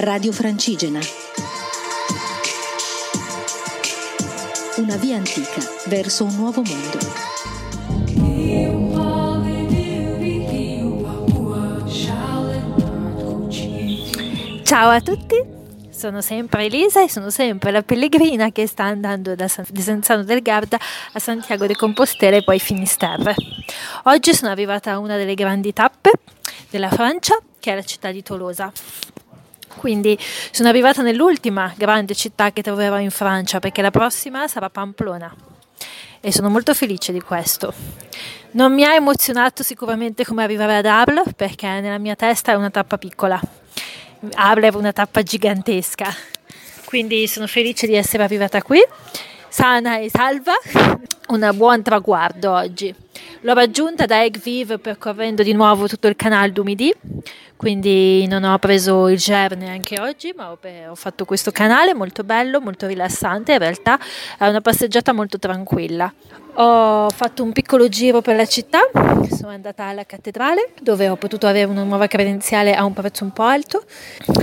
Radio Francigena. Una via antica verso un nuovo mondo. Ciao a tutti, sono sempre Elisa e sono sempre la pellegrina che sta andando da San, Senzano del Garda a Santiago de Compostela e poi Finisterre. Oggi sono arrivata a una delle grandi tappe della Francia, che è la città di Tolosa. Quindi sono arrivata nell'ultima grande città che troverò in Francia, perché la prossima sarà Pamplona. E sono molto felice di questo. Non mi ha emozionato sicuramente come arrivare ad Arles, perché nella mia testa è una tappa piccola Abler una tappa gigantesca. Quindi sono felice di essere arrivata qui, sana e salva. Un buon traguardo oggi. L'ho raggiunta da Egg percorrendo di nuovo tutto il canale d'Umidi, quindi non ho preso il GER neanche oggi, ma ho, fatto questo canale molto bello, molto rilassante, in realtà è una passeggiata molto tranquilla. Ho fatto un piccolo giro per la città, sono andata alla cattedrale dove ho potuto avere una nuova credenziale a un prezzo un po' alto.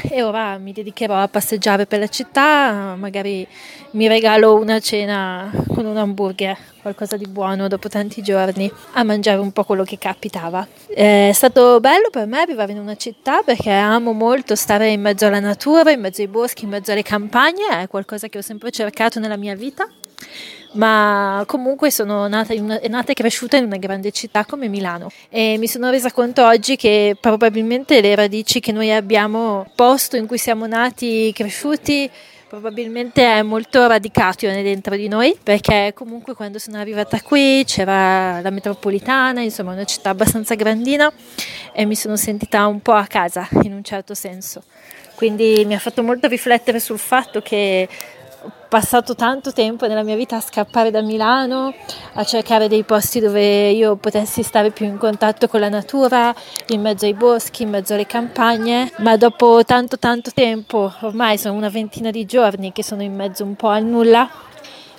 E ora mi dedicherò a passeggiare per la città, magari mi regalo una cena con un hamburger, qualcosa di buono dopo tanti giorni, a mangiare un po' quello che capitava. È stato bello per me arrivare in una città perché amo molto stare in mezzo alla natura, in mezzo ai boschi, in mezzo alle campagne, è qualcosa che ho sempre cercato nella mia vita ma comunque sono nata, una, nata, e cresciuta in una grande città come Milano e mi sono resa conto oggi che probabilmente le radici che noi abbiamo, posto in cui siamo nati, cresciuti, probabilmente è molto radicato dentro di noi perché comunque quando sono arrivata qui c'era la metropolitana, insomma una città abbastanza grandina e mi sono sentita un po' a casa in un certo senso. Quindi mi ha fatto molto riflettere sul fatto che passato tanto tempo nella mia vita a scappare da Milano, a cercare dei posti dove io potessi stare più in contatto con la natura, in mezzo ai boschi, in mezzo alle campagne, ma dopo tanto tanto tempo, ormai sono una ventina di giorni che sono in mezzo un po' al nulla,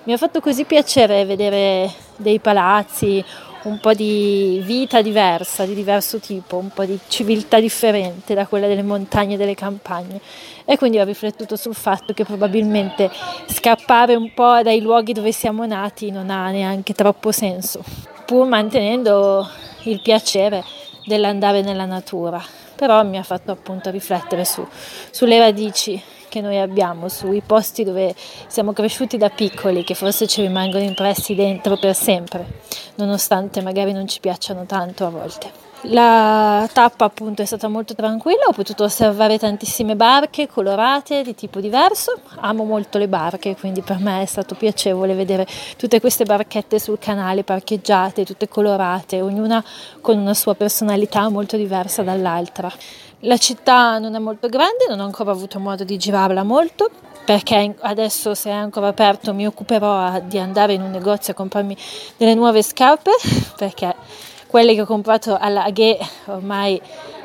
mi ha fatto così piacere vedere dei palazzi, un po' di vita diversa, di diverso tipo, un po' di civiltà differente da quella delle montagne e delle campagne. E quindi ho riflettuto sul fatto che probabilmente scappare un po' dai luoghi dove siamo nati non ha neanche troppo senso, pur mantenendo il piacere dell'andare nella natura. Però mi ha fatto appunto riflettere su, sulle radici che noi abbiamo, sui posti dove siamo cresciuti da piccoli, che forse ci rimangono impressi dentro per sempre, nonostante magari non ci piacciono tanto a volte. La tappa appunto è stata molto tranquilla, ho potuto osservare tantissime barche colorate di tipo diverso, amo molto le barche, quindi per me è stato piacevole vedere tutte queste barchette sul canale parcheggiate, tutte colorate, ognuna con una sua personalità molto diversa dall'altra. La città non è molto grande, non ho ancora avuto modo di girarla molto, perché adesso se è ancora aperto mi occuperò di andare in un negozio a comprarmi delle nuove scarpe, perché quelle che ho comprato alla Aghe ormai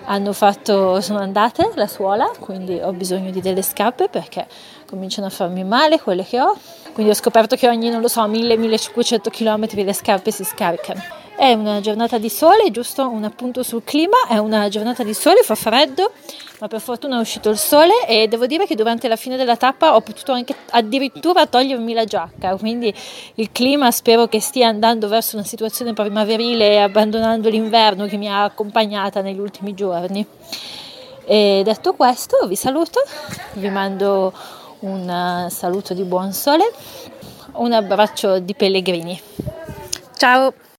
hanno fatto, sono andate la suola, quindi ho bisogno di delle scarpe perché cominciano a farmi male quelle che ho. Quindi ho scoperto che ogni, non lo so, 1000-1500 km le scarpe si scaricano. È una giornata di sole, giusto un appunto sul clima, è una giornata di sole, fa freddo, ma per fortuna è uscito il sole e devo dire che durante la fine della tappa ho potuto anche addirittura togliermi la giacca, quindi il clima spero che stia andando verso una situazione primaverile abbandonando l'inverno che mi ha accompagnata negli ultimi giorni. E detto questo vi saluto, vi mando un saluto di buon sole, un abbraccio di pellegrini. Ciao!